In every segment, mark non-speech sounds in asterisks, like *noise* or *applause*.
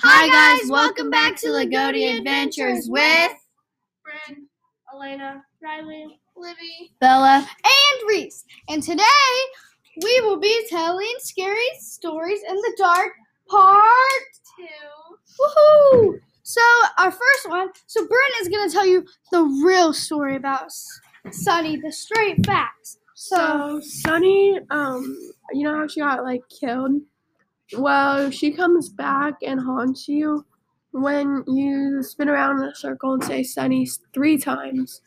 Hi guys, welcome back to Lagodi Adventures with Bryn, Elena, Riley, Libby. Bella. and Reese. And today we will be telling scary stories in the dark part Two. Woohoo! So our first one, so Brent is gonna tell you the real story about Sunny, the straight facts. So So Sunny, um, you know how she got like killed? Well, she comes back and haunts you when you spin around in a circle and say Sunny three times.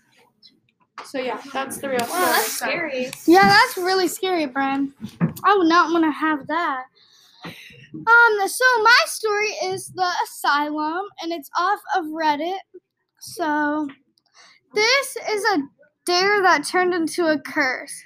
So yeah, that's the real story. Wow, that's scary. yeah, that's really scary, Brent. I would not want to have that. Um, so my story is the asylum, and it's off of Reddit. So this is a dare that turned into a curse.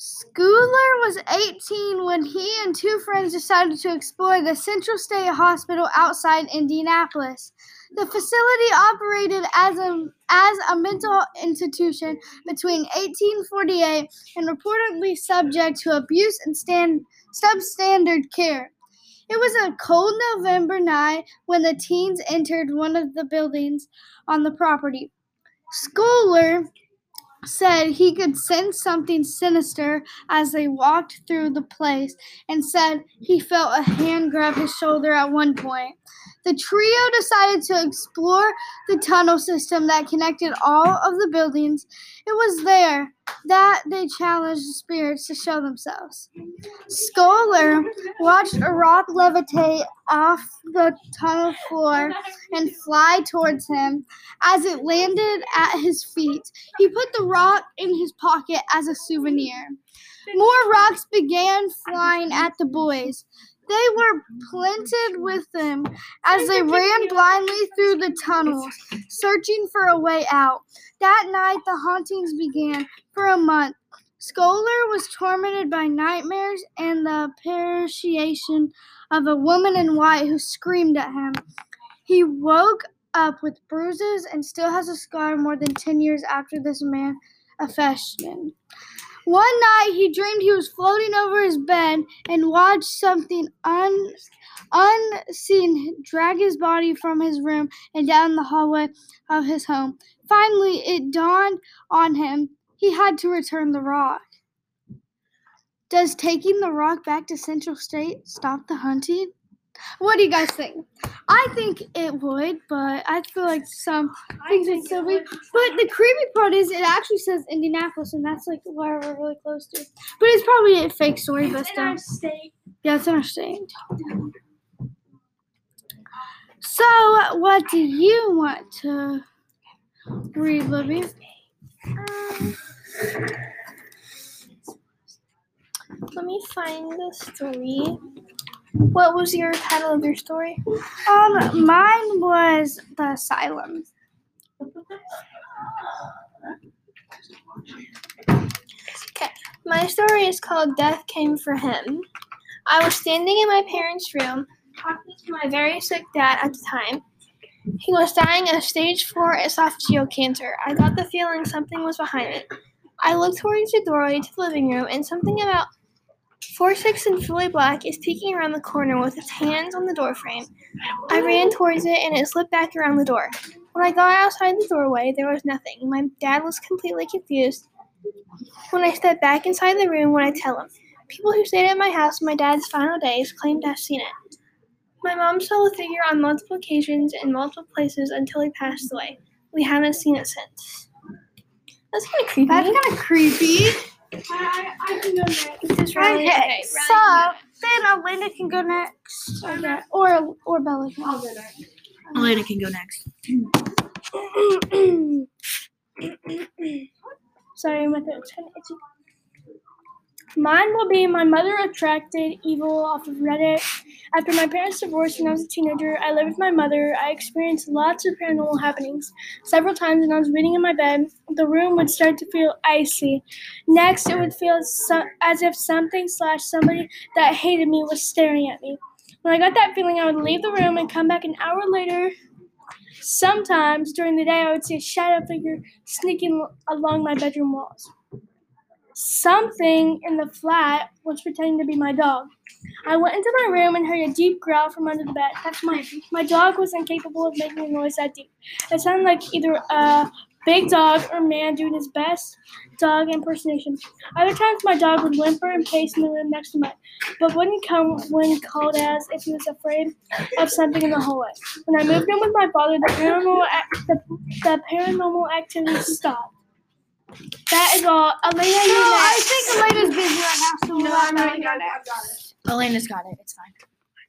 Schooler was 18 when he and two friends decided to explore the Central State Hospital outside Indianapolis. The facility operated as a, as a mental institution between 1848 and reportedly subject to abuse and stand, substandard care. It was a cold November night when the teens entered one of the buildings on the property. Schooler said he could sense something sinister as they walked through the place and said he felt a hand grab his shoulder at one point. The trio decided to explore the tunnel system that connected all of the buildings. It was there that they challenged the spirits to show themselves. Scholar watched a rock levitate off the tunnel floor and fly towards him. As it landed at his feet, he put the rock in his pocket as a souvenir. More rocks began flying at the boys. They were planted with them as they ran blindly through the tunnels, searching for a way out. That night, the hauntings began for a month. Scholar was tormented by nightmares and the appreciation of a woman in white who screamed at him. He woke up with bruises and still has a scar more than 10 years after this manifestation. One night he dreamed he was floating over his bed and watched something un- unseen drag his body from his room and down the hallway of his home. Finally, it dawned on him he had to return the rock. Does taking the rock back to Central State stop the hunting? What do you guys think? I think it would, but I feel like some things would still be. But the creepy part is it actually says Indianapolis, and that's like where we're really close to. But it's probably a fake story, but It's in our still. state. Yeah, it's in our state. So, what do you want to read, Libby? Um, let me find the story. What was your title of your story? Um, mine was the asylum. Okay, My story is called Death Came for Him. I was standing in my parents' room talking to my very sick dad at the time. He was dying of stage 4 esophageal cancer. I got the feeling something was behind it. I looked towards the doorway to the living room, and something about four six and fully black is peeking around the corner with its hands on the doorframe. I ran towards it, and it slipped back around the door. When I got outside the doorway, there was nothing. My dad was completely confused. When I stepped back inside the room, what I tell him? People who stayed at my house on my dad's final days claimed to have seen it. My mom saw the figure on multiple occasions in multiple places until he passed away. We haven't seen it since. That's kind of creepy. That's kind of creepy. I, I, I can go next. This is Riley. Okay, Okay, so then Elena can go next, okay. or or Bella. Can. I'll go next. Elena can go next. *clears throat* Sorry, my throat's kind of itchy. Mine will be my mother attracted evil off of Reddit. After my parents divorced when I was a teenager, I lived with my mother. I experienced lots of paranormal happenings. Several times when I was reading in my bed, the room would start to feel icy. Next, it would feel so- as if something slash somebody that hated me was staring at me. When I got that feeling, I would leave the room and come back an hour later. Sometimes during the day, I would see a shadow figure sneaking along my bedroom walls. Something in the flat was pretending to be my dog. I went into my room and heard a deep growl from under the bed. That's my my dog was incapable of making a noise that deep. It sounded like either a big dog or man doing his best dog impersonation. Other times my dog would whimper and pace in the room next to mine, but wouldn't come when called as if he was afraid of something in the hallway. When I moved in with my father, the paranormal the, the paranormal activity stopped. That is all. Elena, So you I think Elena's busy right now, so we'll have to- got it. Elena's got it. It's fine.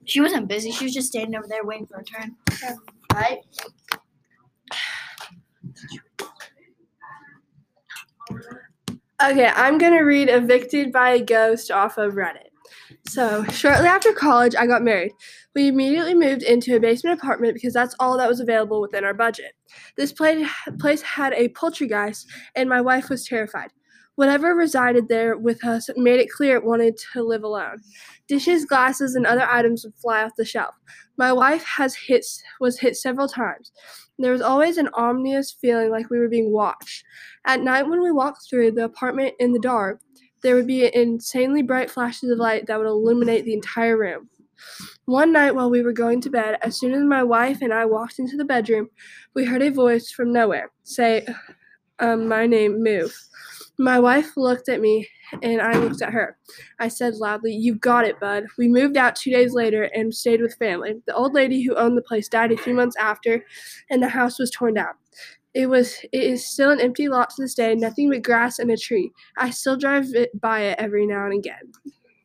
She wasn't busy. She was just standing over there waiting for her turn. Right? Okay, I'm gonna read Evicted by a Ghost off of Reddit. So, shortly after college, I got married. We immediately moved into a basement apartment because that's all that was available within our budget. This place had a poltergeist, and my wife was terrified. Whatever resided there with us made it clear it wanted to live alone. Dishes, glasses, and other items would fly off the shelf. My wife has hit was hit several times. There was always an ominous feeling like we were being watched. At night, when we walked through the apartment in the dark, there would be insanely bright flashes of light that would illuminate the entire room. One night, while we were going to bed, as soon as my wife and I walked into the bedroom, we heard a voice from nowhere say, um, My name, move. My wife looked at me and I looked at her. I said loudly, You've got it, bud. We moved out two days later and stayed with family. The old lady who owned the place died a few months after, and the house was torn down. It was it is still an empty lot to this day, nothing but grass and a tree. I still drive it by it every now and again.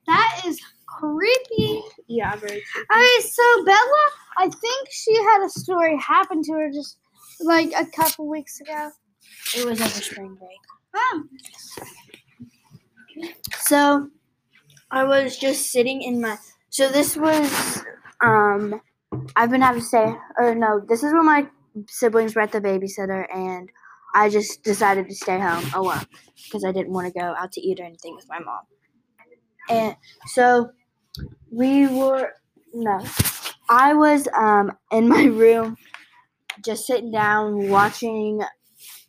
That is creepy. Yeah, very Okay, so Bella, I think she had a story happen to her just like a couple weeks ago. It was over spring break. Oh, So I was just sitting in my so this was um I've been having to stay or no, this is when my siblings were at the babysitter and I just decided to stay home alone because I didn't want to go out to eat or anything with my mom. And so we were no. I was um in my *laughs* room just sitting down watching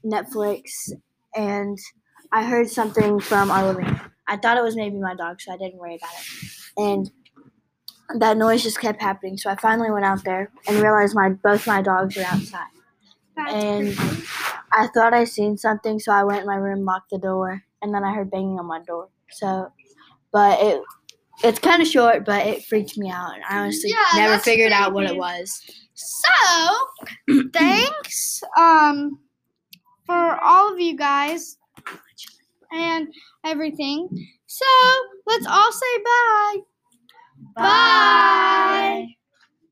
Netflix and I heard something from our living room. I thought it was maybe my dog, so I didn't worry about it. And that noise just kept happening, so I finally went out there and realized my both my dogs were outside. And. I thought I seen something, so I went in my room, locked the door, and then I heard banging on my door. So, but it it's kind of short, but it freaked me out, and I honestly Yeah, never figured out what it was. So, *clears throat* thanks um for all of you guys and everything. So, let's all say bye. Bye.